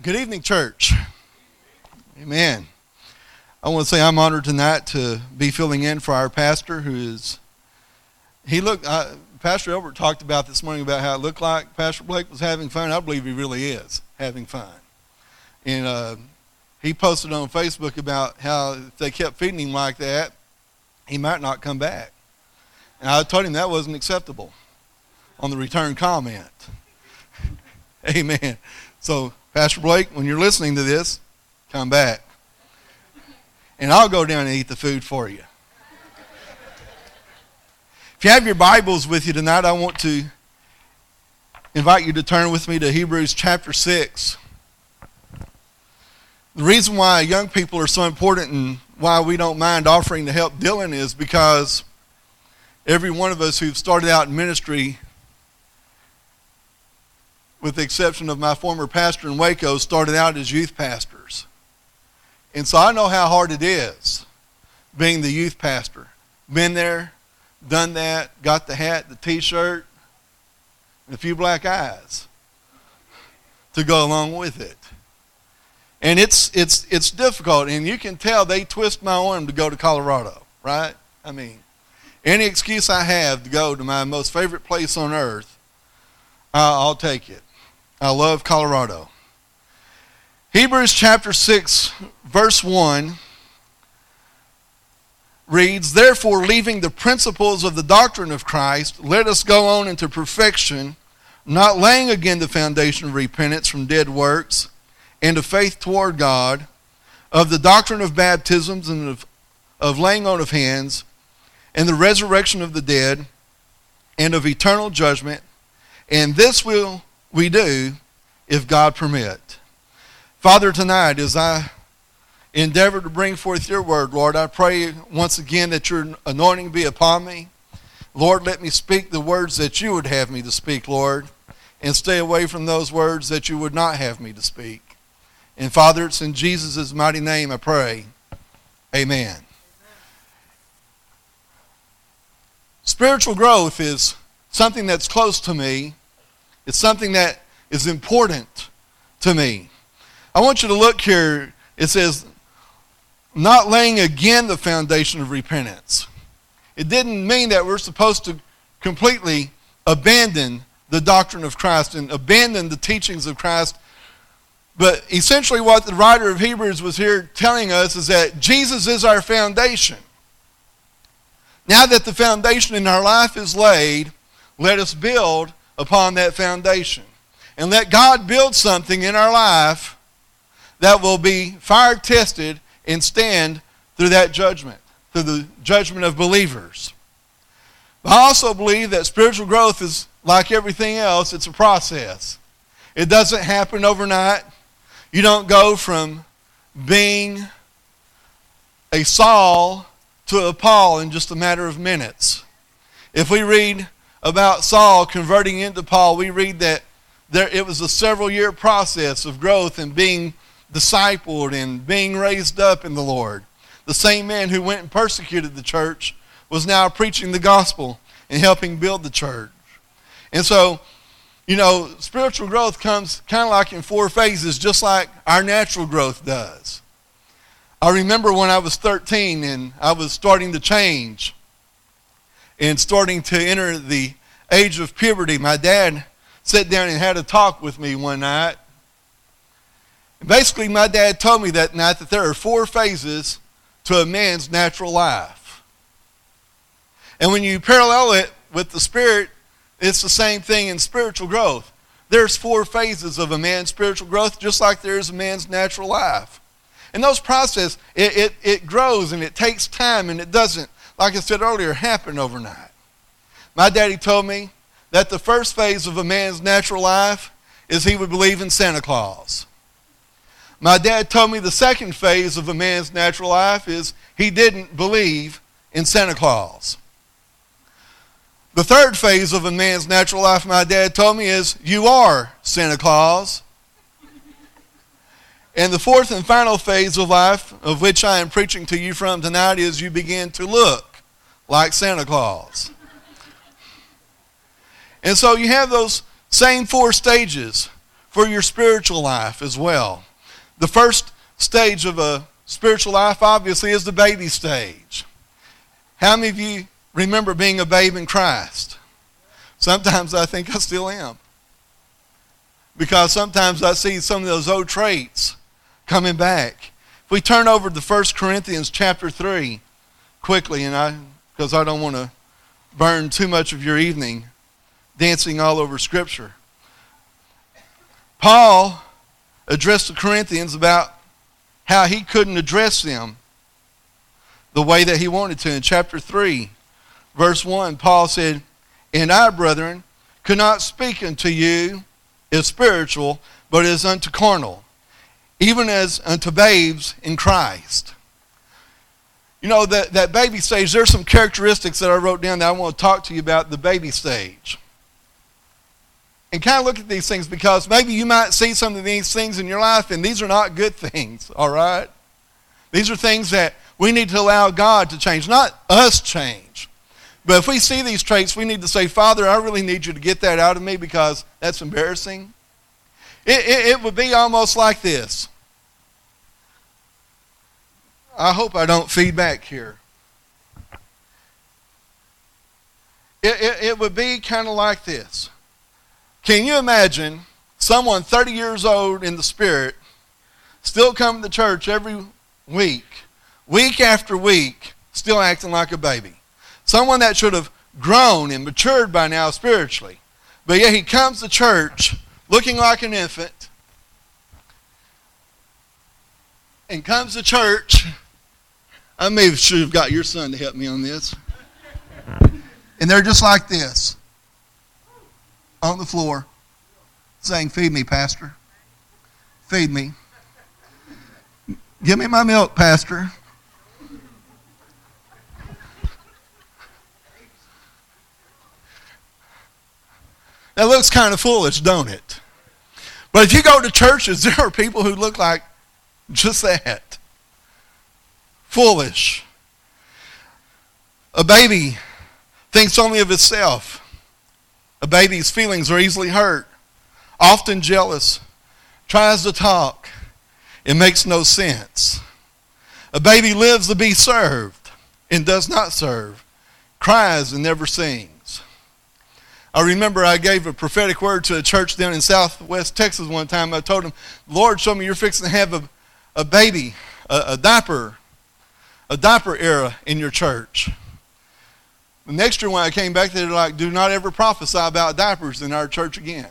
Good evening, church. Amen. I want to say I'm honored tonight to be filling in for our pastor, who is. He looked. Uh, pastor Albert talked about this morning about how it looked like Pastor Blake was having fun. I believe he really is having fun. And uh, he posted on Facebook about how if they kept feeding him like that, he might not come back. And I told him that wasn't acceptable on the return comment. Amen. So Pastor Blake, when you're listening to this, come back. And I'll go down and eat the food for you. If you have your Bibles with you tonight, I want to invite you to turn with me to Hebrews chapter 6. The reason why young people are so important and why we don't mind offering to help Dylan is because every one of us who've started out in ministry with the exception of my former pastor in Waco, started out as youth pastors. And so I know how hard it is being the youth pastor. Been there, done that, got the hat, the t shirt, and a few black eyes to go along with it. And it's, it's, it's difficult, and you can tell they twist my arm to go to Colorado, right? I mean, any excuse I have to go to my most favorite place on earth, I'll take it. I love Colorado. Hebrews chapter 6, verse 1 reads, Therefore, leaving the principles of the doctrine of Christ, let us go on into perfection, not laying again the foundation of repentance from dead works and of faith toward God, of the doctrine of baptisms and of, of laying on of hands, and the resurrection of the dead, and of eternal judgment. And this will we do if God permit. Father, tonight as I endeavor to bring forth your word, Lord, I pray once again that your anointing be upon me. Lord, let me speak the words that you would have me to speak, Lord, and stay away from those words that you would not have me to speak. And Father, it's in Jesus' mighty name I pray. Amen. Spiritual growth is something that's close to me it's something that is important to me. I want you to look here. It says, not laying again the foundation of repentance. It didn't mean that we're supposed to completely abandon the doctrine of Christ and abandon the teachings of Christ. But essentially, what the writer of Hebrews was here telling us is that Jesus is our foundation. Now that the foundation in our life is laid, let us build upon that foundation. And let God build something in our life that will be fire tested and stand through that judgment, through the judgment of believers. But I also believe that spiritual growth is like everything else, it's a process. It doesn't happen overnight. You don't go from being a Saul to a Paul in just a matter of minutes. If we read about Saul converting into Paul, we read that there, it was a several year process of growth and being discipled and being raised up in the Lord. The same man who went and persecuted the church was now preaching the gospel and helping build the church. And so, you know, spiritual growth comes kind of like in four phases, just like our natural growth does. I remember when I was 13 and I was starting to change and starting to enter the age of puberty, my dad sat down and had a talk with me one night. And basically, my dad told me that night that there are four phases to a man's natural life. And when you parallel it with the spirit, it's the same thing in spiritual growth. There's four phases of a man's spiritual growth, just like there is a man's natural life. And those processes, it, it, it grows and it takes time and it doesn't like I said earlier, happen overnight. My daddy told me that the first phase of a man's natural life is he would believe in Santa Claus. My dad told me the second phase of a man's natural life is he didn't believe in Santa Claus. The third phase of a man's natural life, my dad told me, is you are Santa Claus. And the fourth and final phase of life, of which I am preaching to you from tonight, is you begin to look like Santa Claus. And so you have those same four stages. for your spiritual life as well. The first stage of a spiritual life, obviously, is the baby stage. How many of you remember being a babe in Christ? Sometimes I think I still am. Because sometimes I see some of those old traits coming back. If we turn over to 1 Corinthians chapter 3 quickly, and I because I don't want to burn too much of your evening dancing all over Scripture. Paul addressed the Corinthians about how he couldn't address them the way that he wanted to. In chapter 3, verse 1, Paul said, And I, brethren, could not speak unto you as spiritual, but as unto carnal, even as unto babes in Christ. You know, that, that baby stage, there's some characteristics that I wrote down that I want to talk to you about the baby stage. And kind of look at these things because maybe you might see some of these things in your life, and these are not good things, all right? These are things that we need to allow God to change, not us change. But if we see these traits, we need to say, Father, I really need you to get that out of me because that's embarrassing. It, it, it would be almost like this I hope I don't feedback here. It, it, it would be kind of like this. Can you imagine someone 30 years old in the spirit still coming to church every week, week after week, still acting like a baby? Someone that should have grown and matured by now spiritually. But yet he comes to church looking like an infant and comes to church I may have should have got your son to help me on this. And they're just like this on the floor saying, Feed me, Pastor. Feed me. Give me my milk, Pastor. That looks kind of foolish, don't it? But if you go to churches, there are people who look like just that foolish. A baby thinks only of itself. A baby's feelings are easily hurt, often jealous, tries to talk. It makes no sense. A baby lives to be served and does not serve, cries and never sings. I remember I gave a prophetic word to a church down in southwest Texas one time. I told them, Lord, show me you're fixing to have a, a baby, a, a diaper a diaper era in your church. The next year when I came back, they were like, do not ever prophesy about diapers in our church again.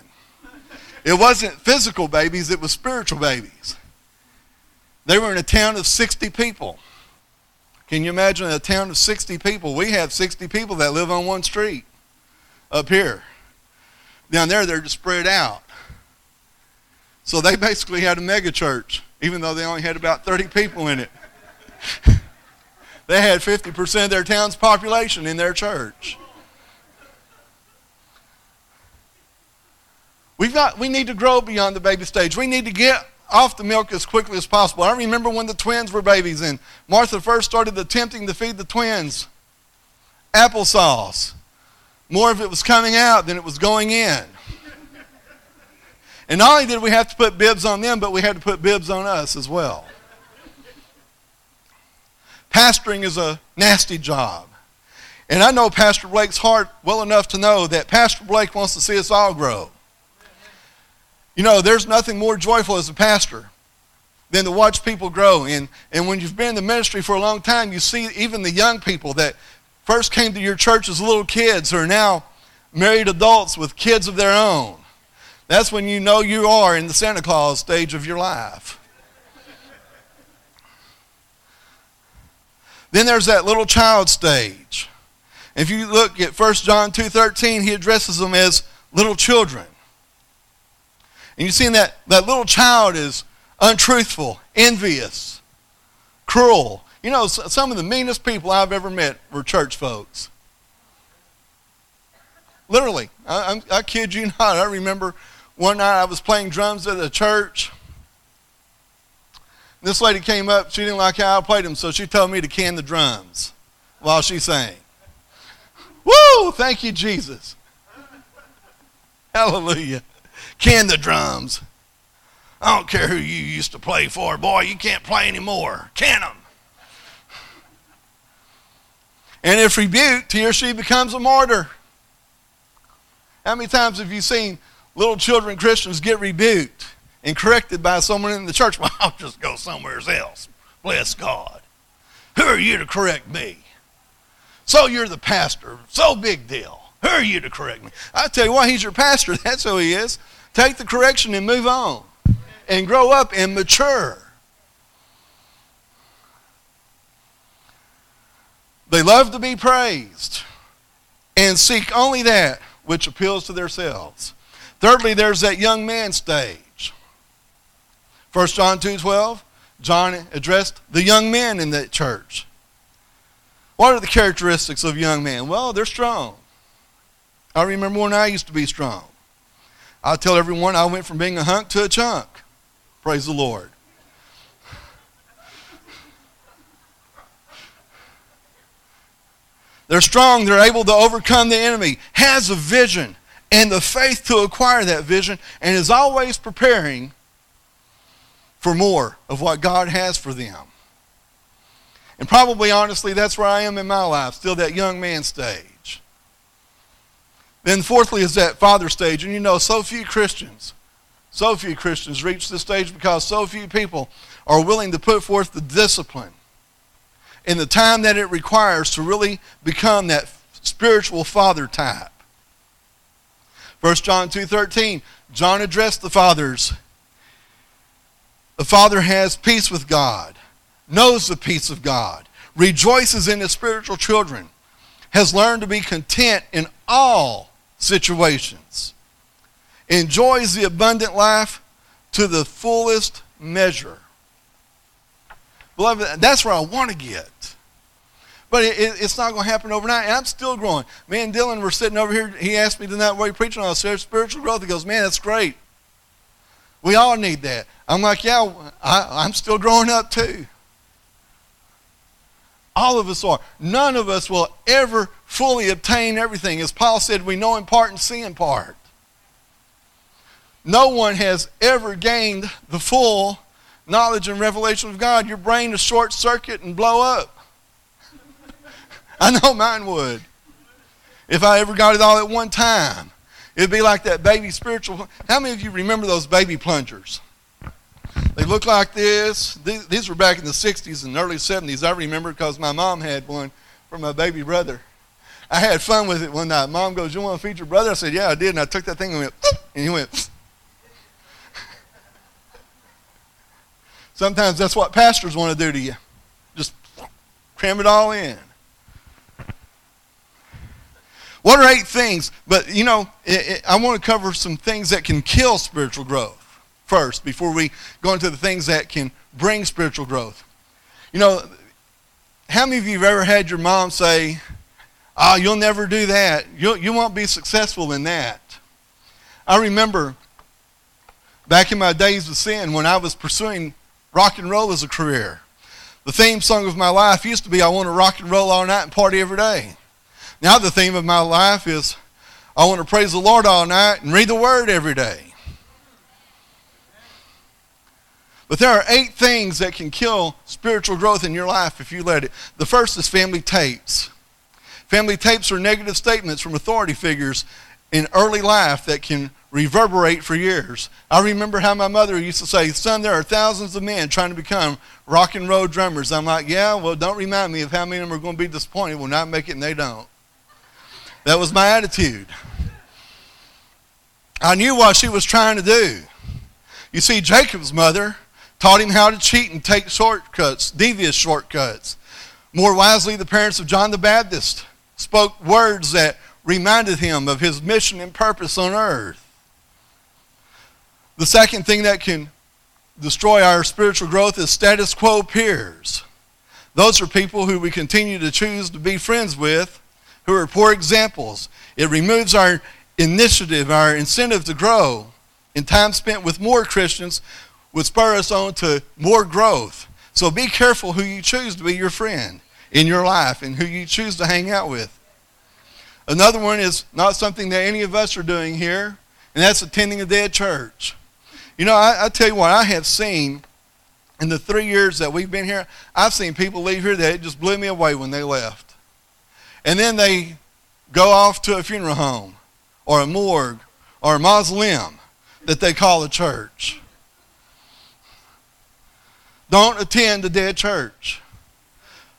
It wasn't physical babies, it was spiritual babies. They were in a town of 60 people. Can you imagine a town of 60 people? We have 60 people that live on one street up here. Down there, they're just spread out. So they basically had a mega church, even though they only had about 30 people in it. They had 50% of their town's population in their church. We've got, we need to grow beyond the baby stage. We need to get off the milk as quickly as possible. I remember when the twins were babies and Martha first started attempting to feed the twins applesauce. More of it was coming out than it was going in. And not only did we have to put bibs on them, but we had to put bibs on us as well. Pastoring is a nasty job. And I know Pastor Blake's heart well enough to know that Pastor Blake wants to see us all grow. You know, there's nothing more joyful as a pastor than to watch people grow. And, and when you've been in the ministry for a long time, you see even the young people that first came to your church as little kids are now married adults with kids of their own. That's when you know you are in the Santa Claus stage of your life. Then there's that little child stage. If you look at 1 John 2.13, he addresses them as little children. And you see that that little child is untruthful, envious, cruel. You know, some of the meanest people I've ever met were church folks. Literally. I, I, I kid you not. I remember one night I was playing drums at a church this lady came up. She didn't like how I played them, so she told me to can the drums while she sang. Woo! Thank you, Jesus. Hallelujah. Can the drums. I don't care who you used to play for, boy, you can't play anymore. Can them. And if rebuked, he or she becomes a martyr. How many times have you seen little children Christians get rebuked and corrected by someone in the church? Well, I'll just go somewhere else. Bless God. Who are you to correct me? So you're the pastor. So big deal. Who are you to correct me? I tell you what, he's your pastor. That's who he is. Take the correction and move on. And grow up and mature. They love to be praised and seek only that which appeals to themselves. Thirdly, there's that young man stage. 1 John 2.12, John addressed the young men in that church. What are the characteristics of young men? Well, they're strong. I remember when I used to be strong. I tell everyone I went from being a hunk to a chunk. Praise the Lord. They're strong, they're able to overcome the enemy, has a vision and the faith to acquire that vision, and is always preparing for more of what God has for them. And probably, honestly, that's where I am in my life, still that young man stage. Then, fourthly, is that father stage. And you know, so few Christians, so few Christians reach this stage because so few people are willing to put forth the discipline and the time that it requires to really become that spiritual father type. 1 John 2:13, John addressed the fathers. The father has peace with God, knows the peace of God, rejoices in his spiritual children, has learned to be content in all situations, enjoys the abundant life to the fullest measure. Beloved, that's where I want to get. But it, it, it's not going to happen overnight. And I'm still growing. Me and Dylan were sitting over here. He asked me tonight, what are you preaching on? I said, spiritual growth. He goes, man, that's great. We all need that. I'm like, yeah, I, I'm still growing up too. All of us are. None of us will ever fully obtain everything. As Paul said, we know in part and see in part. No one has ever gained the full knowledge and revelation of God. Your brain is short circuit and blow up. I know mine would. If I ever got it all at one time, it'd be like that baby spiritual. How many of you remember those baby plungers? They look like this. These were back in the 60s and early 70s. I remember because my mom had one for my baby brother. I had fun with it one night. Mom goes, You want to feed your brother? I said, Yeah, I did. And I took that thing and went, and he went, Sometimes that's what pastors want to do to you. Just cram it all in. What are eight things? But, you know, it, it, I want to cover some things that can kill spiritual growth first before we go into the things that can bring spiritual growth. You know, how many of you have ever had your mom say, Oh, you'll never do that. You'll, you won't be successful in that. I remember back in my days of sin when I was pursuing rock and roll as a career. The theme song of my life used to be I want to rock and roll all night and party every day. Now, the theme of my life is I want to praise the Lord all night and read the Word every day. But there are eight things that can kill spiritual growth in your life if you let it. The first is family tapes. Family tapes are negative statements from authority figures in early life that can reverberate for years. I remember how my mother used to say, Son, there are thousands of men trying to become rock and roll drummers. I'm like, Yeah, well, don't remind me of how many of them are going to be disappointed when I make it and they don't. That was my attitude. I knew what she was trying to do. You see, Jacob's mother taught him how to cheat and take shortcuts, devious shortcuts. More wisely, the parents of John the Baptist spoke words that reminded him of his mission and purpose on earth. The second thing that can destroy our spiritual growth is status quo peers. Those are people who we continue to choose to be friends with who are poor examples. It removes our initiative, our incentive to grow. And time spent with more Christians would spur us on to more growth. So be careful who you choose to be your friend in your life and who you choose to hang out with. Another one is not something that any of us are doing here, and that's attending a dead church. You know, I, I tell you what, I have seen in the three years that we've been here, I've seen people leave here that it just blew me away when they left. And then they go off to a funeral home or a morgue or a mausoleum that they call a church. Don't attend a dead church.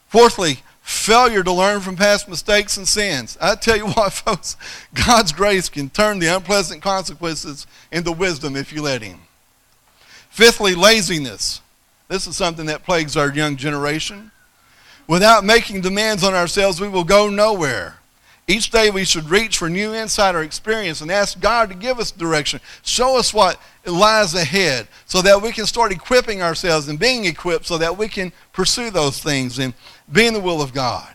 Fourthly, failure to learn from past mistakes and sins. I tell you what, folks, God's grace can turn the unpleasant consequences into wisdom if you let Him. Fifthly, laziness. This is something that plagues our young generation. Without making demands on ourselves, we will go nowhere. Each day we should reach for new insight or experience and ask God to give us direction. Show us what lies ahead so that we can start equipping ourselves and being equipped so that we can pursue those things and be in the will of God.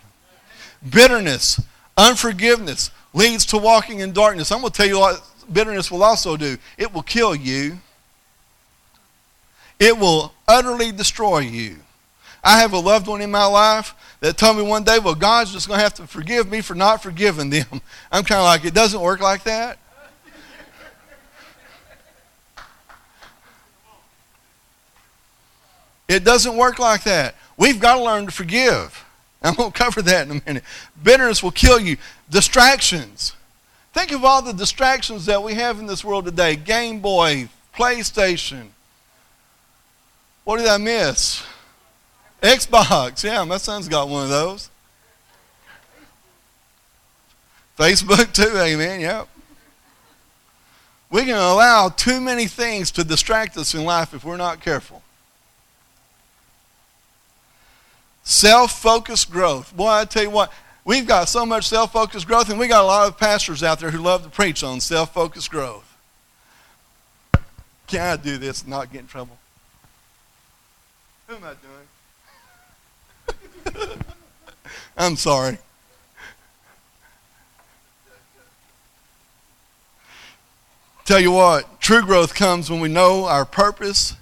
Bitterness, unforgiveness leads to walking in darkness. I'm going to tell you what bitterness will also do it will kill you, it will utterly destroy you. I have a loved one in my life that told me one day, well, God's just going to have to forgive me for not forgiving them. I'm kind of like, it doesn't work like that. It doesn't work like that. We've got to learn to forgive. I'm going to cover that in a minute. Bitterness will kill you. Distractions. Think of all the distractions that we have in this world today Game Boy, PlayStation. What did I miss? Xbox. Yeah, my son's got one of those. Facebook too, amen. Yep. We can allow too many things to distract us in life if we're not careful. Self focused growth. Boy, I tell you what, we've got so much self focused growth, and we got a lot of pastors out there who love to preach on self focused growth. Can I do this and not get in trouble? Who am I doing? I'm sorry. Tell you what, true growth comes when we know our purpose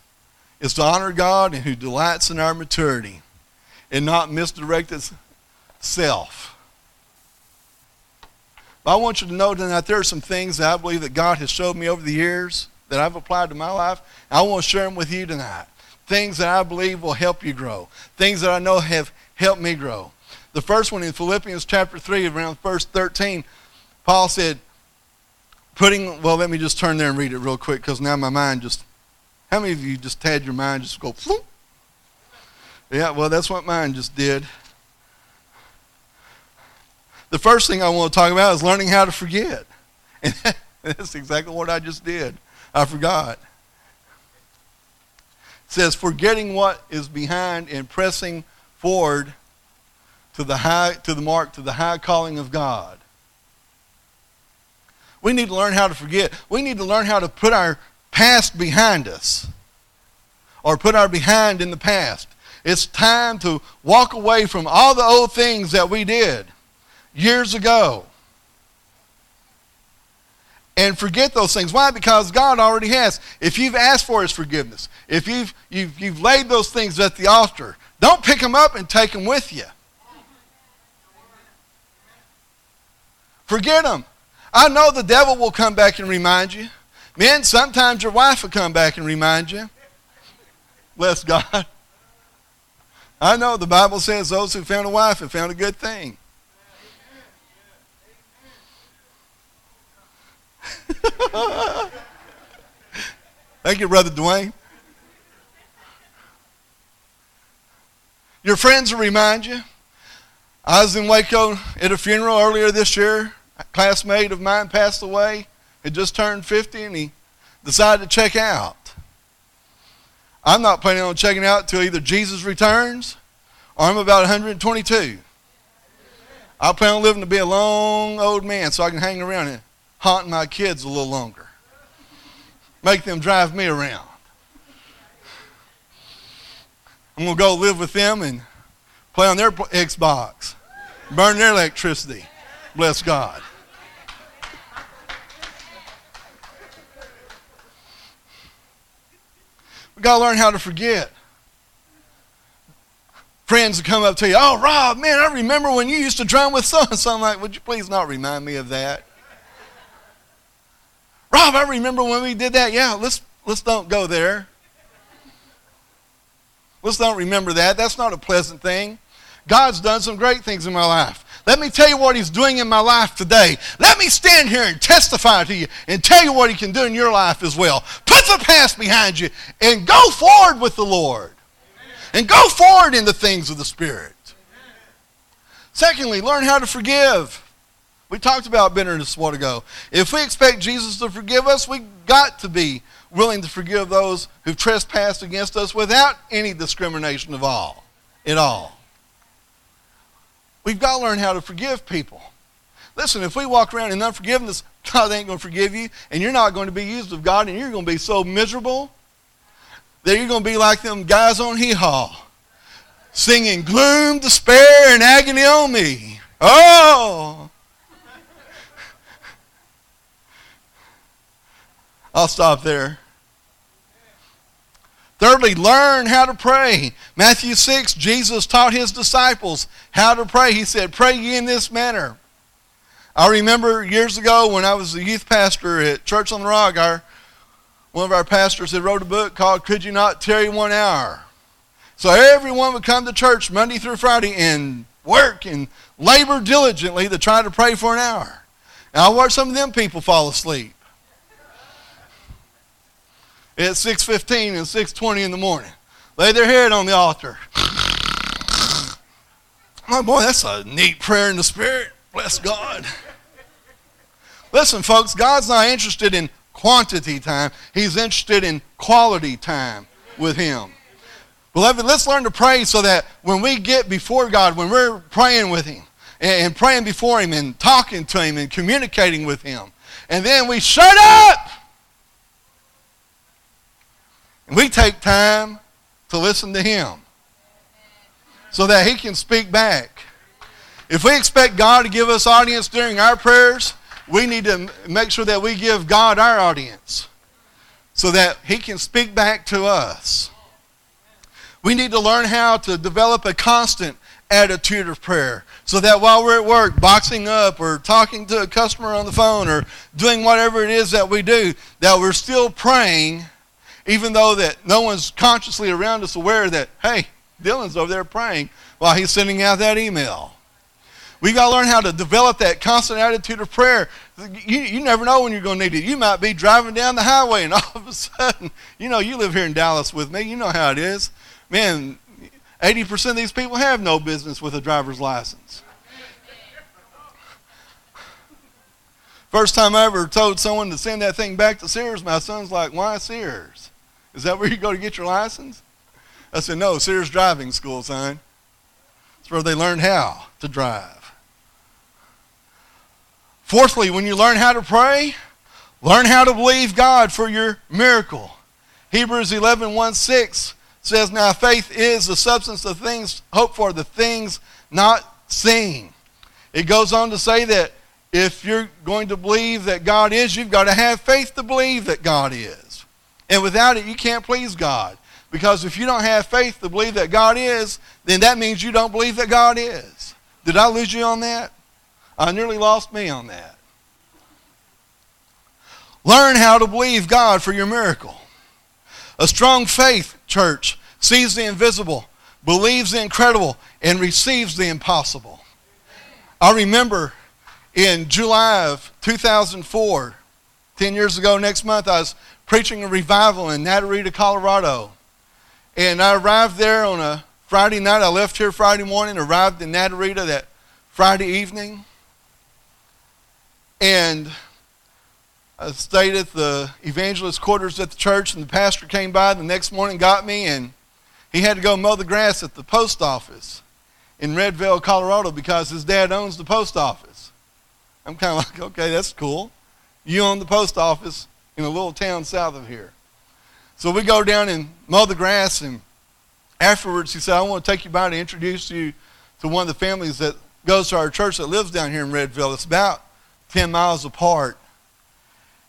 is to honor God and who delights in our maturity and not misdirected self. But I want you to know tonight there are some things that I believe that God has showed me over the years that I've applied to my life. I want to share them with you tonight. Things that I believe will help you grow. Things that I know have help me grow. The first one in Philippians chapter 3, around verse 13, Paul said, putting, well, let me just turn there and read it real quick because now my mind just, how many of you just had your mind just go? Yeah, well, that's what mine just did. The first thing I want to talk about is learning how to forget. And that's exactly what I just did. I forgot. It says, forgetting what is behind and pressing forward to the high to the mark to the high calling of God. We need to learn how to forget. We need to learn how to put our past behind us or put our behind in the past. It's time to walk away from all the old things that we did years ago and forget those things. Why? Because God already has. If you've asked for His forgiveness, if you've, you've, you've laid those things at the altar, don't pick them up and take them with you. Forget them. I know the devil will come back and remind you. Men, sometimes your wife will come back and remind you. Bless God. I know the Bible says those who found a wife have found a good thing. Thank you, Brother Dwayne. Your friends will remind you. I was in Waco at a funeral earlier this year. A classmate of mine passed away. He just turned 50 and he decided to check out. I'm not planning on checking out until either Jesus returns or I'm about 122. I plan on living to be a long old man so I can hang around and haunt my kids a little longer. Make them drive me around. I'm going to go live with them and play on their Xbox, burn their electricity. Bless God. We got to learn how to forget. Friends will come up to you, oh, Rob, man, I remember when you used to drum with so and so. I'm like, would you please not remind me of that? Rob, I remember when we did that. Yeah, let's let's don't go there. Let's don't remember that. That's not a pleasant thing. God's done some great things in my life. Let me tell you what He's doing in my life today. Let me stand here and testify to you and tell you what He can do in your life as well. Put the past behind you and go forward with the Lord. And go forward in the things of the Spirit. Secondly, learn how to forgive. We talked about bitterness a while ago. If we expect Jesus to forgive us, we got to be willing to forgive those who've trespassed against us without any discrimination of all, at all. We've got to learn how to forgive people. Listen, if we walk around in unforgiveness, God ain't going to forgive you, and you're not going to be used of God, and you're going to be so miserable that you're going to be like them guys on Hee Haw, singing gloom, despair, and agony on me. Oh! I'll stop there. Thirdly, learn how to pray. Matthew 6, Jesus taught his disciples how to pray. He said, Pray ye in this manner. I remember years ago when I was a youth pastor at Church on the Rock, our, one of our pastors had wrote a book called Could You Not Tarry One Hour? So everyone would come to church Monday through Friday and work and labor diligently to try to pray for an hour. And I watched some of them people fall asleep at 6.15 and 6.20 in the morning. Lay their head on the altar. My boy, that's a neat prayer in the spirit. Bless God. Listen, folks, God's not interested in quantity time. He's interested in quality time with Him. Beloved, let's learn to pray so that when we get before God, when we're praying with Him, and praying before Him, and talking to Him, and communicating with Him, and then we shut up and we take time to listen to Him so that He can speak back. If we expect God to give us audience during our prayers, we need to make sure that we give God our audience so that He can speak back to us. We need to learn how to develop a constant attitude of prayer so that while we're at work, boxing up or talking to a customer on the phone or doing whatever it is that we do, that we're still praying even though that no one's consciously around us aware that, hey, Dylan's over there praying while he's sending out that email. We got to learn how to develop that constant attitude of prayer. You, you never know when you're going to need it. You might be driving down the highway and all of a sudden, you know, you live here in Dallas with me. You know how it is. Man, 80% of these people have no business with a driver's license. First time I ever told someone to send that thing back to Sears, my son's like, why Sears? Is that where you go to get your license? I said, No, Sears Driving School, son. It's where they learn how to drive. Fourthly, when you learn how to pray, learn how to believe God for your miracle. Hebrews 11 1 6 says, Now faith is the substance of things hoped for, the things not seen. It goes on to say that if you're going to believe that God is, you've got to have faith to believe that God is. And without it, you can't please God. Because if you don't have faith to believe that God is, then that means you don't believe that God is. Did I lose you on that? I nearly lost me on that. Learn how to believe God for your miracle. A strong faith, church, sees the invisible, believes the incredible, and receives the impossible. I remember in July of 2004, 10 years ago next month, I was preaching a revival in Naturita, Colorado. And I arrived there on a Friday night. I left here Friday morning, arrived in Naturita that Friday evening. And I stayed at the evangelist quarters at the church, and the pastor came by the next morning, got me, and he had to go mow the grass at the post office in Redvale, Colorado, because his dad owns the post office. I'm kind of like, okay, that's cool. You own the post office in a little town south of here. So we go down and mow the grass, and afterwards he said, I want to take you by to introduce you to one of the families that goes to our church that lives down here in Redvale. It's about 10 miles apart.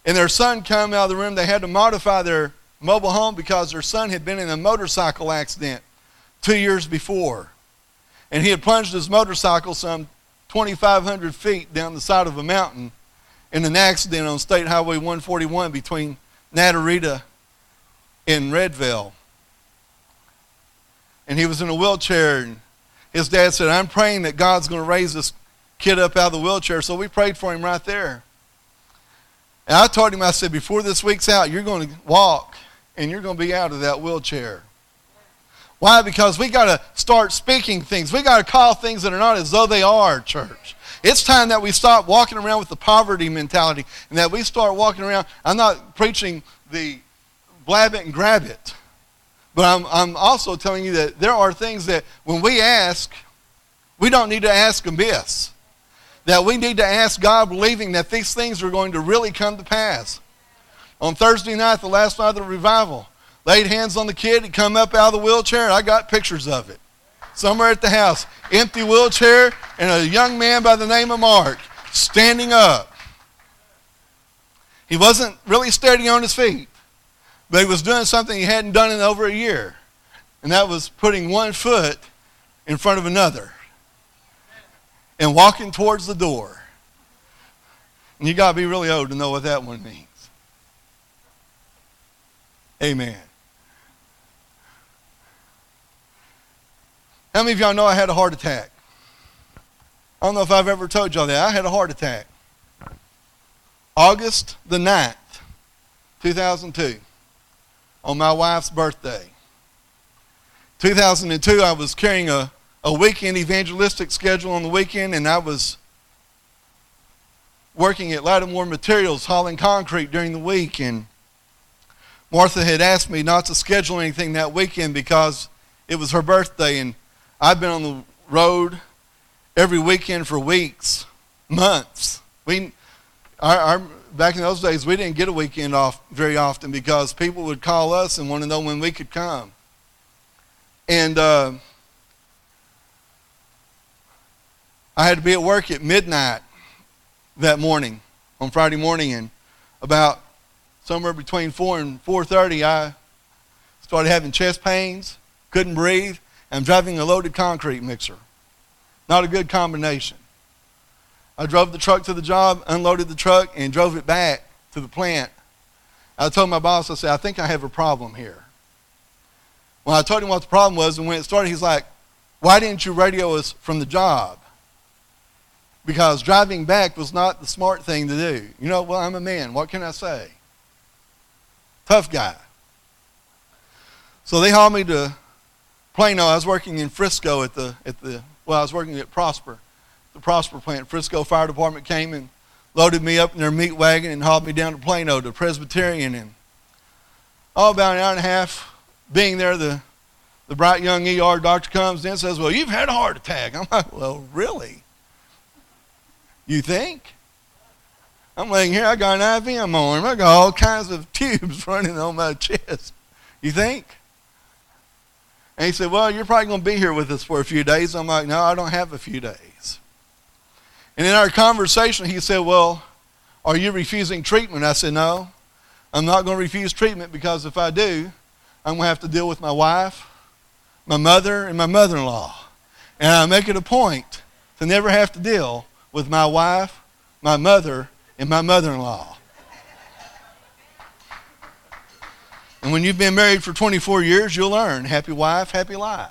And their son came out of the room. They had to modify their mobile home because their son had been in a motorcycle accident two years before. And he had plunged his motorcycle some 2,500 feet down the side of a mountain in an accident on State Highway 141 between Naturita and Redvale. And he was in a wheelchair. And his dad said, I'm praying that God's going to raise this kid up out of the wheelchair. So we prayed for him right there. And I told him, I said, before this week's out, you're going to walk and you're going to be out of that wheelchair. Why? Because we got to start speaking things. We got to call things that are not as though they are, church. It's time that we stop walking around with the poverty mentality and that we start walking around. I'm not preaching the blab it and grab it, but I'm, I'm also telling you that there are things that when we ask, we don't need to ask amiss. That we need to ask God, believing that these things are going to really come to pass. On Thursday night, the last night of the revival, laid hands on the kid. He come up out of the wheelchair, and I got pictures of it. Somewhere at the house, empty wheelchair, and a young man by the name of Mark standing up. He wasn't really steady on his feet, but he was doing something he hadn't done in over a year, and that was putting one foot in front of another and walking towards the door. And you got to be really old to know what that one means. Amen. How many of y'all know I had a heart attack? I don't know if I've ever told y'all that. I had a heart attack. August the 9th, 2002, on my wife's birthday. 2002, I was carrying a, a weekend evangelistic schedule on the weekend, and I was working at Lattimore Materials hauling concrete during the week. And Martha had asked me not to schedule anything that weekend because it was her birthday, and I've been on the road every weekend for weeks, months. We, our, our, back in those days, we didn't get a weekend off very often because people would call us and want to know when we could come. And uh, I had to be at work at midnight that morning, on Friday morning, and about somewhere between 4 and 4.30, I started having chest pains, couldn't breathe, I'm driving a loaded concrete mixer. Not a good combination. I drove the truck to the job, unloaded the truck, and drove it back to the plant. I told my boss, I said, I think I have a problem here. When I told him what the problem was and when it started, he's like, Why didn't you radio us from the job? Because driving back was not the smart thing to do. You know, well, I'm a man. What can I say? Tough guy. So they hauled me to Plano, I was working in Frisco at the, at the well, I was working at Prosper, the Prosper plant. Frisco Fire Department came and loaded me up in their meat wagon and hauled me down to Plano to Presbyterian. And all about an hour and a half being there, the, the bright young ER doctor comes in and says, Well, you've had a heart attack. I'm like, Well, really? You think? I'm laying here, I got an IV on. I got all kinds of tubes running on my chest. You think? And he said, Well, you're probably going to be here with us for a few days. I'm like, No, I don't have a few days. And in our conversation, he said, Well, are you refusing treatment? I said, No, I'm not going to refuse treatment because if I do, I'm going to have to deal with my wife, my mother, and my mother in law. And I make it a point to never have to deal with my wife, my mother, and my mother in law. And when you've been married for 24 years, you'll learn happy wife, happy life.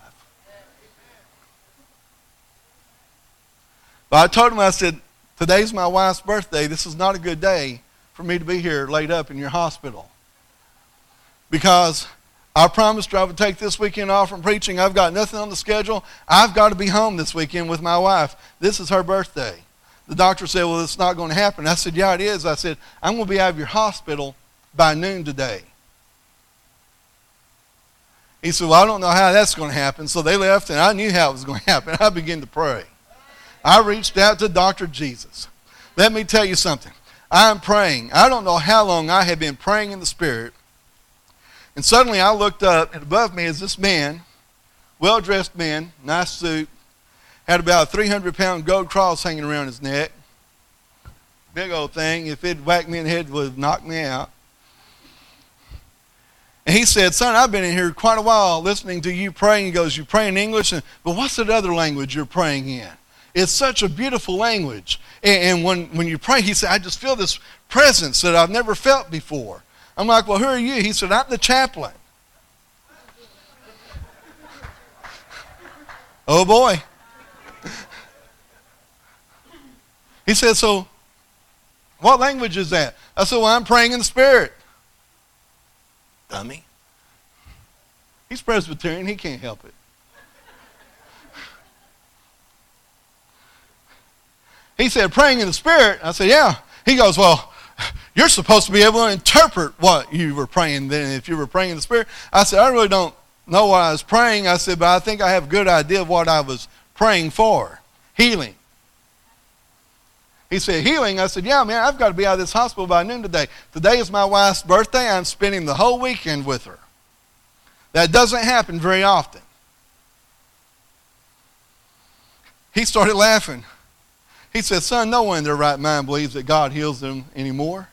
But I told him, I said, today's my wife's birthday. This is not a good day for me to be here laid up in your hospital. Because I promised her I would take this weekend off from preaching. I've got nothing on the schedule. I've got to be home this weekend with my wife. This is her birthday. The doctor said, Well, it's not going to happen. I said, Yeah, it is. I said, I'm going to be out of your hospital by noon today. He said, Well, I don't know how that's going to happen. So they left, and I knew how it was going to happen. I began to pray. I reached out to Dr. Jesus. Let me tell you something. I'm praying. I don't know how long I have been praying in the Spirit. And suddenly I looked up, and above me is this man, well dressed man, nice suit, had about a 300 pound gold cross hanging around his neck. Big old thing. If it whacked me in the head, it would knocked me out. And he said, Son, I've been in here quite a while listening to you praying. He goes, You pray in English, and, but what's that other language you're praying in? It's such a beautiful language. And, and when, when you pray, he said, I just feel this presence that I've never felt before. I'm like, Well, who are you? He said, I'm the chaplain. oh boy. he said, So what language is that? I said, Well, I'm praying in the Spirit. Dummy. He's Presbyterian, he can't help it. He said, Praying in the Spirit. I said, Yeah. He goes, Well, you're supposed to be able to interpret what you were praying then if you were praying in the Spirit. I said, I really don't know what I was praying. I said, but I think I have a good idea of what I was praying for healing. He said, Healing? I said, Yeah, man, I've got to be out of this hospital by noon today. Today is my wife's birthday. I'm spending the whole weekend with her. That doesn't happen very often. He started laughing. He said, Son, no one in their right mind believes that God heals them anymore.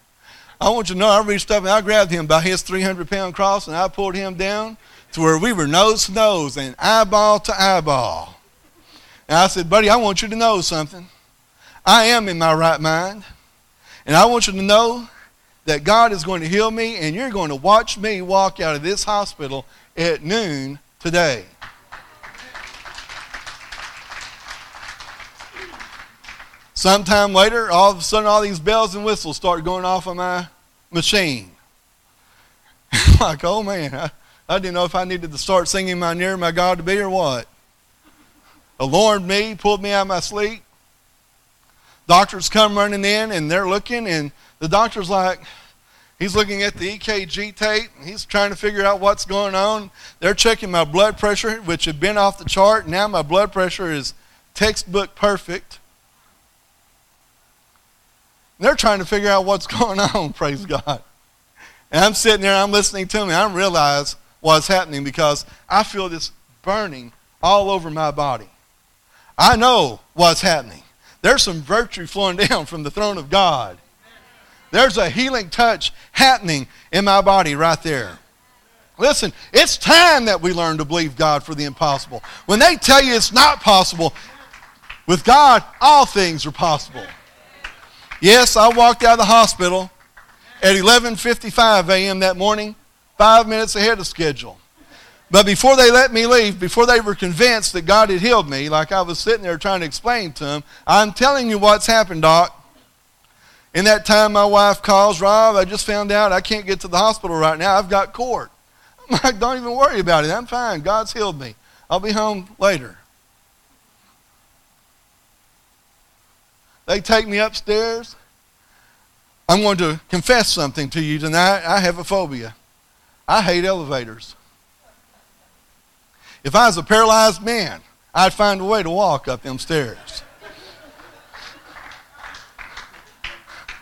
I want you to know, I reached up and I grabbed him by his 300 pound cross and I pulled him down to where we were nose to nose and eyeball to eyeball. And I said, Buddy, I want you to know something. I am in my right mind. And I want you to know that God is going to heal me, and you're going to watch me walk out of this hospital at noon today. Sometime later, all of a sudden, all these bells and whistles start going off on my machine. like, oh man, I, I didn't know if I needed to start singing my near my God to be or what. Alarmed me, pulled me out of my sleep. Doctors come running in and they're looking, and the doctor's like, he's looking at the EKG tape. He's trying to figure out what's going on. They're checking my blood pressure, which had been off the chart. Now my blood pressure is textbook perfect. They're trying to figure out what's going on, praise God. And I'm sitting there, I'm listening to me. I realize what's happening because I feel this burning all over my body. I know what's happening. There's some virtue flowing down from the throne of God. There's a healing touch happening in my body right there. Listen, it's time that we learn to believe God for the impossible. When they tell you it's not possible, with God, all things are possible. Yes, I walked out of the hospital at 11:55 a.m. that morning, 5 minutes ahead of schedule. But before they let me leave, before they were convinced that God had healed me, like I was sitting there trying to explain to them, I'm telling you what's happened, Doc. In that time, my wife calls, Rob, I just found out I can't get to the hospital right now. I've got court. I'm like, don't even worry about it. I'm fine. God's healed me. I'll be home later. They take me upstairs. I'm going to confess something to you tonight. I have a phobia. I hate elevators. If I was a paralyzed man, I'd find a way to walk up them stairs.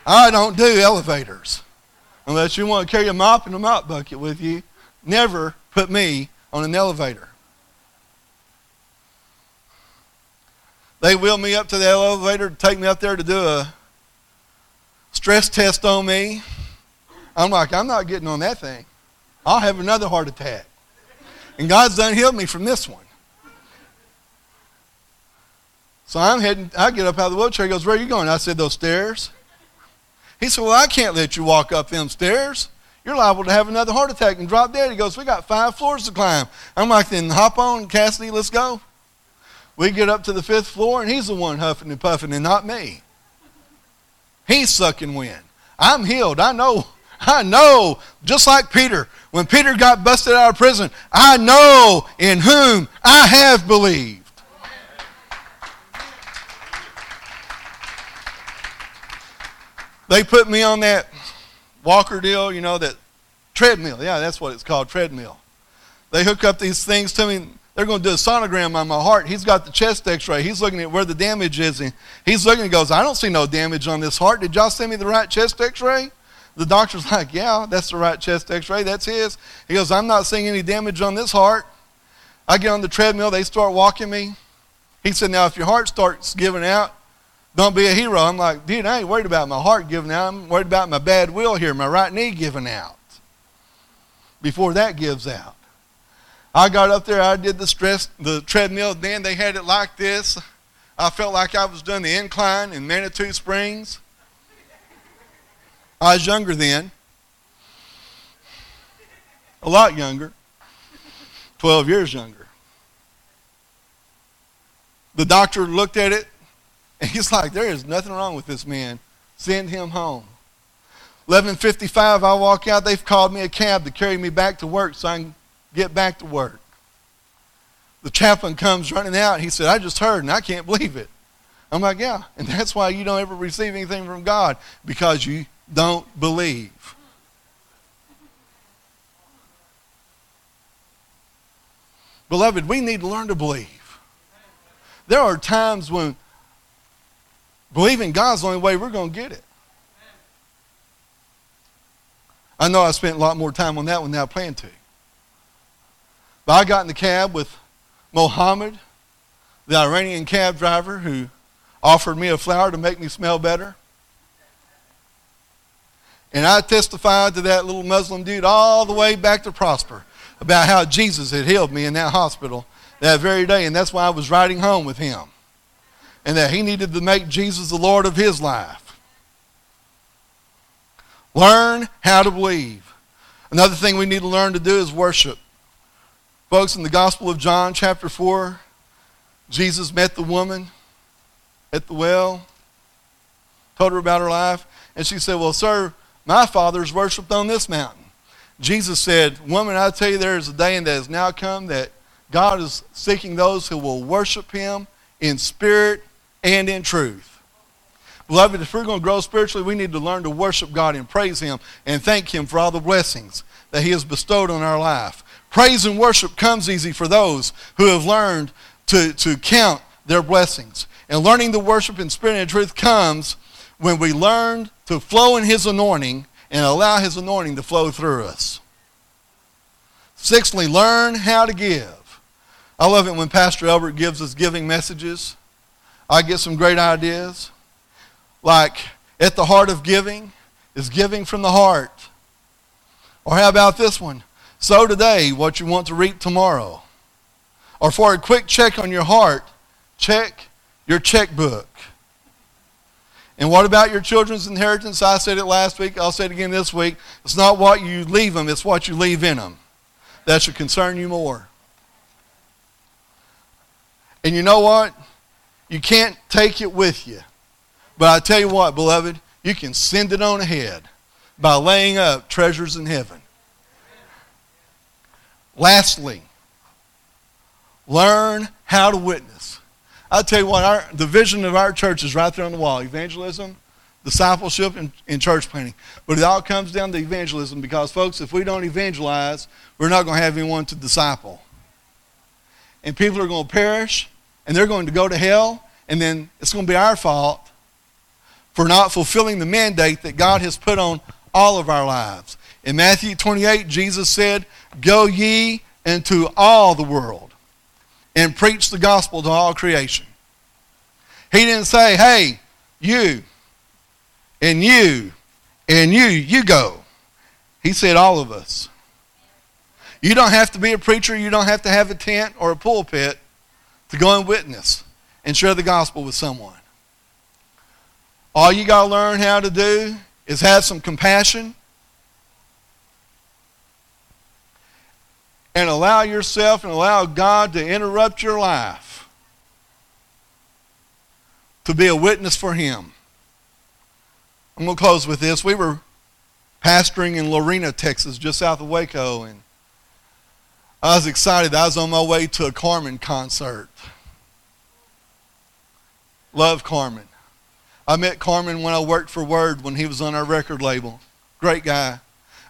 I don't do elevators. Unless you want to carry a mop and a mop bucket with you, never put me on an elevator. They wheel me up to the elevator to take me up there to do a stress test on me. I'm like, I'm not getting on that thing. I'll have another heart attack. And God's done healed me from this one. So I'm heading, I get up out of the wheelchair. He goes, Where are you going? I said, Those stairs. He said, Well, I can't let you walk up them stairs. You're liable to have another heart attack and drop dead. He goes, We got five floors to climb. I'm like, Then hop on, Cassidy, let's go. We get up to the fifth floor, and he's the one huffing and puffing, and not me. He's sucking wind. I'm healed. I know. I know. Just like Peter. When Peter got busted out of prison, I know in whom I have believed. They put me on that walker deal, you know, that treadmill. Yeah, that's what it's called, treadmill. They hook up these things to me. They're going to do a sonogram on my heart. He's got the chest x ray. He's looking at where the damage is. And he's looking and goes, I don't see no damage on this heart. Did y'all send me the right chest x ray? The doctor's like, Yeah, that's the right chest x ray. That's his. He goes, I'm not seeing any damage on this heart. I get on the treadmill. They start walking me. He said, Now, if your heart starts giving out, don't be a hero. I'm like, Dude, I ain't worried about my heart giving out. I'm worried about my bad will here, my right knee giving out before that gives out. I got up there, I did the stress, the treadmill. Then they had it like this. I felt like I was doing the incline in Manitou Springs. I was younger then, a lot younger, 12 years younger. the doctor looked at it, and he's like, there is nothing wrong with this man. Send him home. 11.55, I walk out. They've called me a cab to carry me back to work so I can get back to work. The chaplain comes running out. He said, I just heard, and I can't believe it. I'm like, yeah. And that's why you don't ever receive anything from God, because you don't believe. Beloved, we need to learn to believe. There are times when believing God's the only way we're going to get it. I know I spent a lot more time on that one than I planned to. But I got in the cab with Mohammed, the Iranian cab driver who offered me a flower to make me smell better. And I testified to that little Muslim dude all the way back to Prosper about how Jesus had healed me in that hospital that very day. And that's why I was riding home with him. And that he needed to make Jesus the Lord of his life. Learn how to believe. Another thing we need to learn to do is worship. Folks, in the Gospel of John, chapter 4, Jesus met the woman at the well, told her about her life, and she said, Well, sir, my father is worshiped on this mountain. Jesus said, Woman, I tell you, there is a day that has now come that God is seeking those who will worship him in spirit and in truth. Beloved, if we're going to grow spiritually, we need to learn to worship God and praise him and thank him for all the blessings that he has bestowed on our life. Praise and worship comes easy for those who have learned to, to count their blessings. And learning to worship in spirit and truth comes when we learn to flow in his anointing and allow His anointing to flow through us. Sixthly, learn how to give. I love it when Pastor Albert gives us giving messages. I get some great ideas. Like, at the heart of giving is giving from the heart. Or how about this one? Sow today what you want to reap tomorrow. Or for a quick check on your heart, check your checkbook. And what about your children's inheritance? I said it last week. I'll say it again this week. It's not what you leave them, it's what you leave in them. That should concern you more. And you know what? You can't take it with you. But I tell you what, beloved, you can send it on ahead by laying up treasures in heaven. Lastly, learn how to witness. I'll tell you what, our, the vision of our church is right there on the wall evangelism, discipleship, and, and church planting. But it all comes down to evangelism because, folks, if we don't evangelize, we're not going to have anyone to disciple. And people are going to perish, and they're going to go to hell, and then it's going to be our fault for not fulfilling the mandate that God has put on all of our lives. In Matthew 28, Jesus said, Go ye into all the world and preach the gospel to all creation. He didn't say, hey, you and you and you, you go. He said, all of us. You don't have to be a preacher, you don't have to have a tent or a pulpit to go and witness and share the gospel with someone. All you got to learn how to do is have some compassion and allow yourself and allow God to interrupt your life to be a witness for Him. I'm going to close with this. We were pastoring in Lorena, Texas, just south of Waco, and I was excited. I was on my way to a Carmen concert. Love Carmen. I met Carmen when I worked for Word when he was on our record label. Great guy.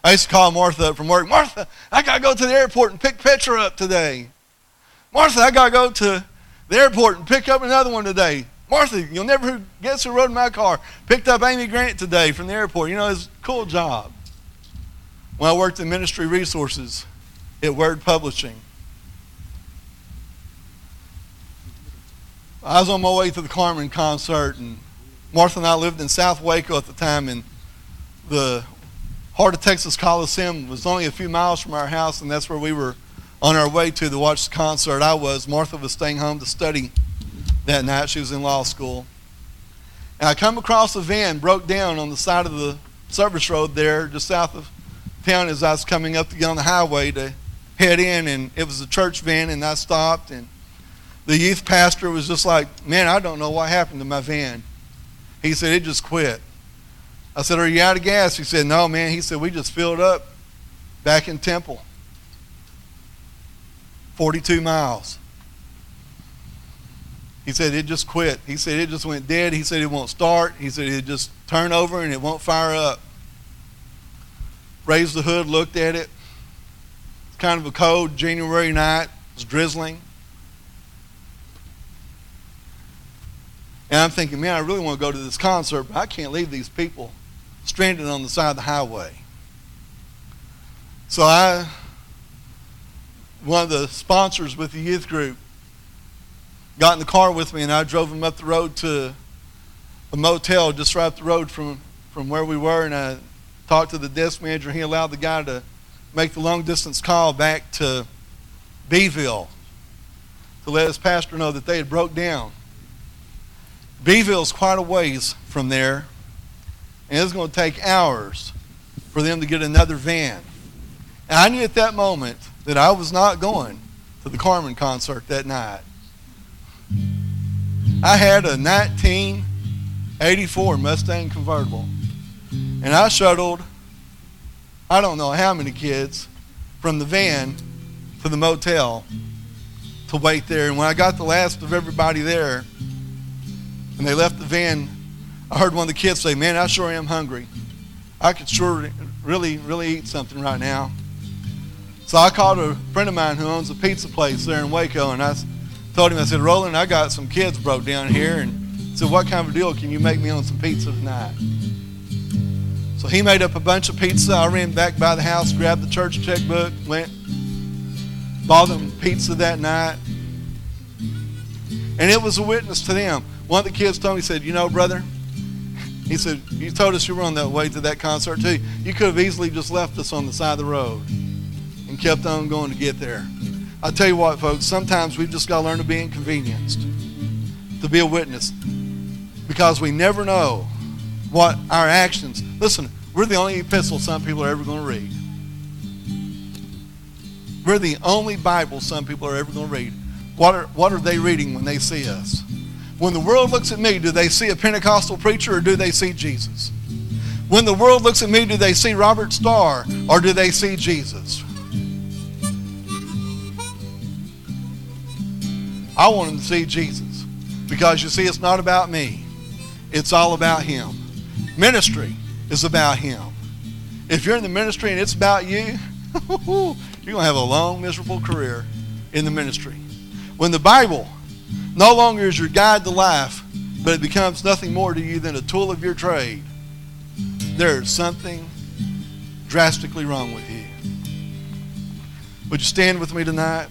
I used to call Martha up from work. Martha, I got to go to the airport and pick Petra up today. Martha, I got to go to the airport and pick up another one today. Martha, you'll never guess who rode my car. Picked up Amy Grant today from the airport. You know, it's a cool job. When I worked in ministry resources at Word Publishing, I was on my way to the Carmen concert, and Martha and I lived in South Waco at the time, and the Heart of Texas Coliseum was only a few miles from our house, and that's where we were on our way to to watch the concert. I was. Martha was staying home to study that night. She was in law school. And I come across a van broke down on the side of the service road there, just south of town, as I was coming up to get on the highway to head in, and it was a church van, and I stopped and the youth pastor was just like, Man, I don't know what happened to my van. He said, It just quit. I said, Are you out of gas? He said, No, man. He said, We just filled up back in Temple. 42 miles. He said, It just quit. He said, It just went dead. He said, It won't start. He said, It just turn over and it won't fire up. Raised the hood, looked at it. It's kind of a cold January night. It's drizzling. And I'm thinking, man, I really want to go to this concert, but I can't leave these people stranded on the side of the highway. So I, one of the sponsors with the youth group, got in the car with me and I drove him up the road to a motel just right up the road from, from where we were. And I talked to the desk manager. He allowed the guy to make the long distance call back to Beeville to let his pastor know that they had broke down. Beeville's quite a ways from there, and it's going to take hours for them to get another van. And I knew at that moment that I was not going to the Carmen concert that night. I had a 1984 Mustang convertible, and I shuttled, I don't know how many kids, from the van to the motel to wait there. And when I got the last of everybody there, and they left the van, I heard one of the kids say, Man, I sure am hungry. I could sure really, really eat something right now. So I called a friend of mine who owns a pizza place there in Waco, and I told him, I said, Roland, I got some kids broke down here, and said, What kind of a deal can you make me on some pizza tonight? So he made up a bunch of pizza. I ran back by the house, grabbed the church checkbook, went, bought them pizza that night. And it was a witness to them. One of the kids told me, he said, You know, brother, he said, You told us you were on that way to that concert too. You could have easily just left us on the side of the road and kept on going to get there. I tell you what, folks, sometimes we've just got to learn to be inconvenienced, to be a witness, because we never know what our actions. Listen, we're the only epistle some people are ever going to read. We're the only Bible some people are ever going to read. What are, what are they reading when they see us? When the world looks at me, do they see a Pentecostal preacher or do they see Jesus? When the world looks at me, do they see Robert Starr or do they see Jesus? I want them to see Jesus because you see, it's not about me, it's all about Him. Ministry is about Him. If you're in the ministry and it's about you, you're going to have a long, miserable career in the ministry. When the Bible no longer is your guide to life, but it becomes nothing more to you than a tool of your trade, there's something drastically wrong with you. Would you stand with me tonight?